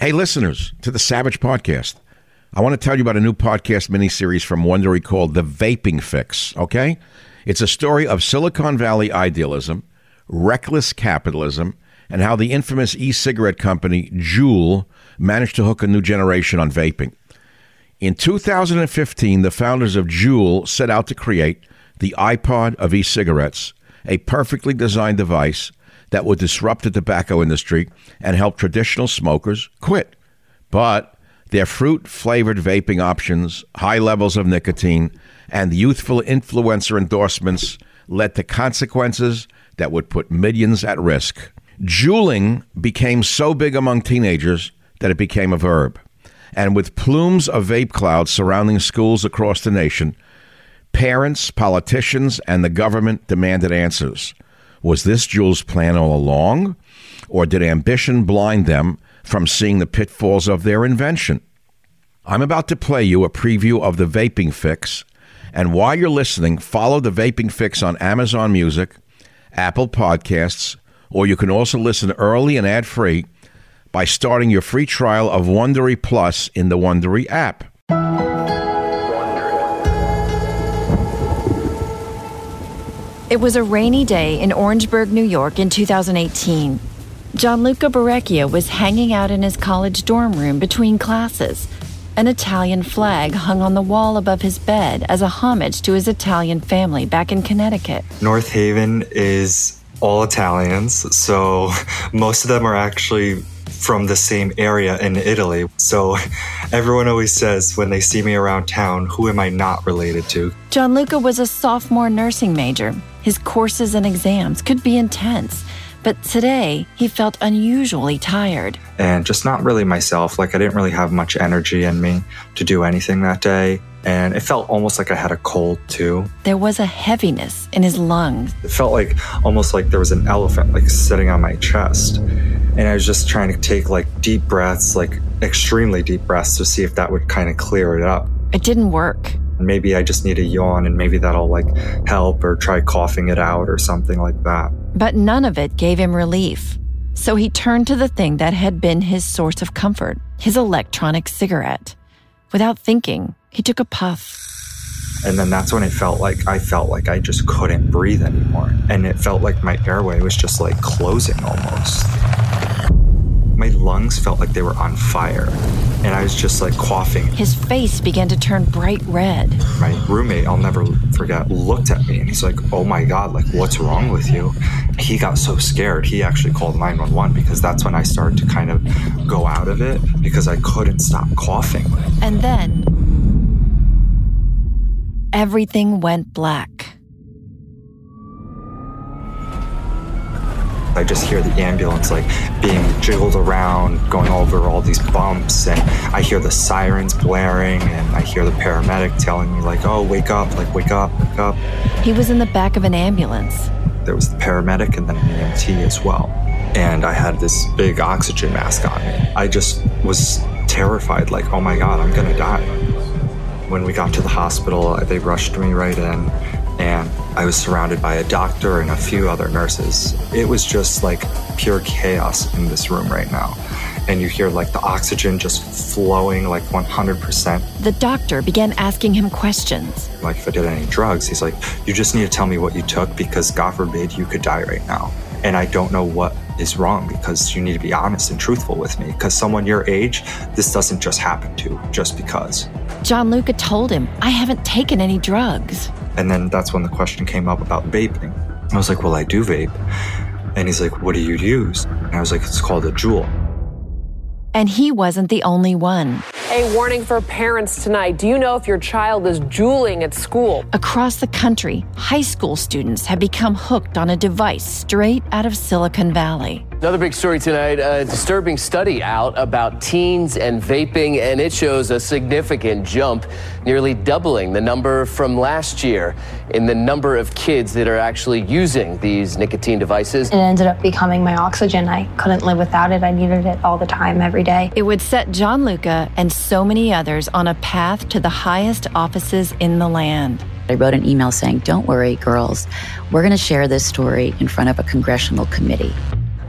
Hey, listeners to the Savage Podcast. I want to tell you about a new podcast miniseries from Wondery called The Vaping Fix, okay? It's a story of Silicon Valley idealism, reckless capitalism, and how the infamous e cigarette company Juul managed to hook a new generation on vaping. In 2015, the founders of Juul set out to create the iPod of e cigarettes, a perfectly designed device that would disrupt the tobacco industry and help traditional smokers quit. But their fruit flavored vaping options, high levels of nicotine, and youthful influencer endorsements led to consequences that would put millions at risk. Juuling became so big among teenagers that it became a verb. And with plumes of vape clouds surrounding schools across the nation, parents, politicians, and the government demanded answers. Was this Juul's plan all along? Or did ambition blind them from seeing the pitfalls of their invention? I'm about to play you a preview of the Vaping Fix. And while you're listening, follow the Vaping Fix on Amazon Music, Apple Podcasts, or you can also listen early and ad free by starting your free trial of Wondery Plus in the Wondery app. It was a rainy day in Orangeburg, New York in 2018. Gianluca Berecchia was hanging out in his college dorm room between classes. An Italian flag hung on the wall above his bed as a homage to his Italian family back in Connecticut. North Haven is all Italians, so most of them are actually from the same area in Italy. So everyone always says when they see me around town, who am I not related to? Gianluca was a sophomore nursing major. His courses and exams could be intense, but today he felt unusually tired. And just not really myself. Like I didn't really have much energy in me to do anything that day. And it felt almost like I had a cold too. There was a heaviness in his lungs. It felt like almost like there was an elephant like sitting on my chest. And I was just trying to take like deep breaths, like extremely deep breaths to see if that would kind of clear it up. It didn't work. Maybe I just need a yawn and maybe that'll like help or try coughing it out or something like that. But none of it gave him relief. So he turned to the thing that had been his source of comfort his electronic cigarette. Without thinking, he took a puff. And then that's when it felt like I felt like I just couldn't breathe anymore. And it felt like my airway was just like closing almost. My lungs felt like they were on fire. And I was just like coughing. His face began to turn bright red. My roommate, I'll never forget, looked at me and he's like, Oh my God, like, what's wrong with you? He got so scared. He actually called 911 because that's when I started to kind of go out of it because I couldn't stop coughing. And then everything went black. I just hear the ambulance like being jiggled around, going over all these bumps, and I hear the sirens blaring, and I hear the paramedic telling me like, "Oh, wake up! Like, wake up! Wake up!" He was in the back of an ambulance. There was the paramedic and then an EMT as well, and I had this big oxygen mask on me. I just was terrified, like, "Oh my God, I'm gonna die." When we got to the hospital, they rushed me right in and I was surrounded by a doctor and a few other nurses. It was just like pure chaos in this room right now. And you hear like the oxygen just flowing like 100%. The doctor began asking him questions. Like if I did any drugs, he's like, you just need to tell me what you took because God forbid you could die right now. And I don't know what is wrong because you need to be honest and truthful with me because someone your age, this doesn't just happen to just because. Gianluca told him, I haven't taken any drugs. And then that's when the question came up about vaping. I was like, well, I do vape. And he's like, what do you use? And I was like, it's called a Juul. And he wasn't the only one. A warning for parents tonight. Do you know if your child is juuling at school? Across the country, high school students have become hooked on a device straight out of Silicon Valley. Another big story tonight a disturbing study out about teens and vaping, and it shows a significant jump, nearly doubling the number from last year in the number of kids that are actually using these nicotine devices. It ended up becoming my oxygen. I couldn't live without it. I needed it all the time, every day. It would set Gianluca and so many others on a path to the highest offices in the land. I wrote an email saying, Don't worry, girls, we're going to share this story in front of a congressional committee.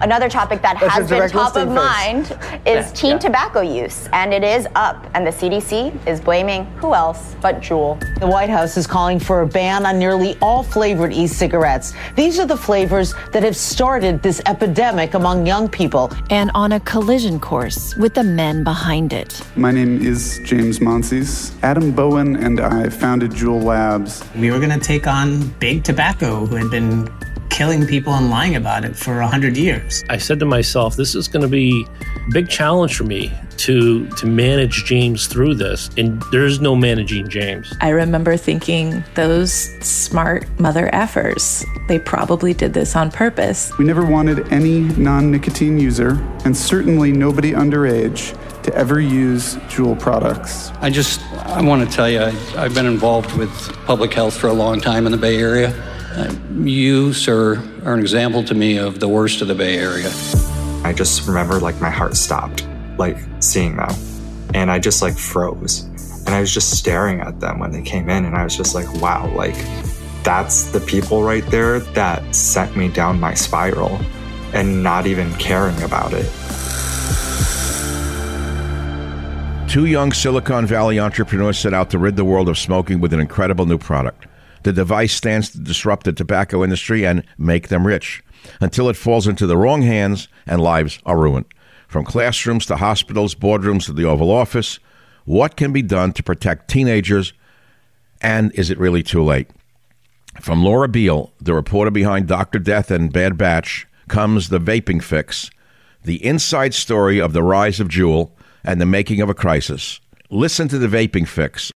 Another topic that That's has been top of listing mind is Yeah, teen yeah. tobacco use, and it is up. And the CDC is blaming who else but Juul. The White House is calling for a ban on nearly all flavored e cigarettes. These are the flavors that have started this epidemic among young people. And on a collision course with the men behind it. My name is James Monsees. Adam Bowen and I founded Juul Labs. We were going to take on big tobacco, who had been killing people and lying about it for 100 years. I said to myself, this is going to be a big challenge for me to to manage James through this, and there's no managing James. I remember thinking those smart mother effers, they probably did this on purpose. We never wanted any non nicotine user, and certainly nobody underage, to ever use Juul products. I just I want to tell you, I, I've been involved with public health for a long time in the Bay Area. Uh, you, sir, are an example to me of the worst of the Bay Area. I just remember like my heart stopped, like seeing them. And I just like froze. And I was just staring at them when they came in. And I was just like, wow, like that's the people right there that sent me down my spiral and not even caring about it. Two young Silicon Valley entrepreneurs set out to rid the world of smoking with an incredible new product. The device stands to disrupt the tobacco industry and make them rich until it falls into the wrong hands and lives are ruined. From classrooms to hospitals, boardrooms to the Oval Office, what can be done to protect teenagers? And is it really too late? From Laura Beil, the reporter behind Dr. Death and Bad Batch, comes the vaping fix, the inside story of the rise of Juul and the making of a crisis. Listen to the vaping fix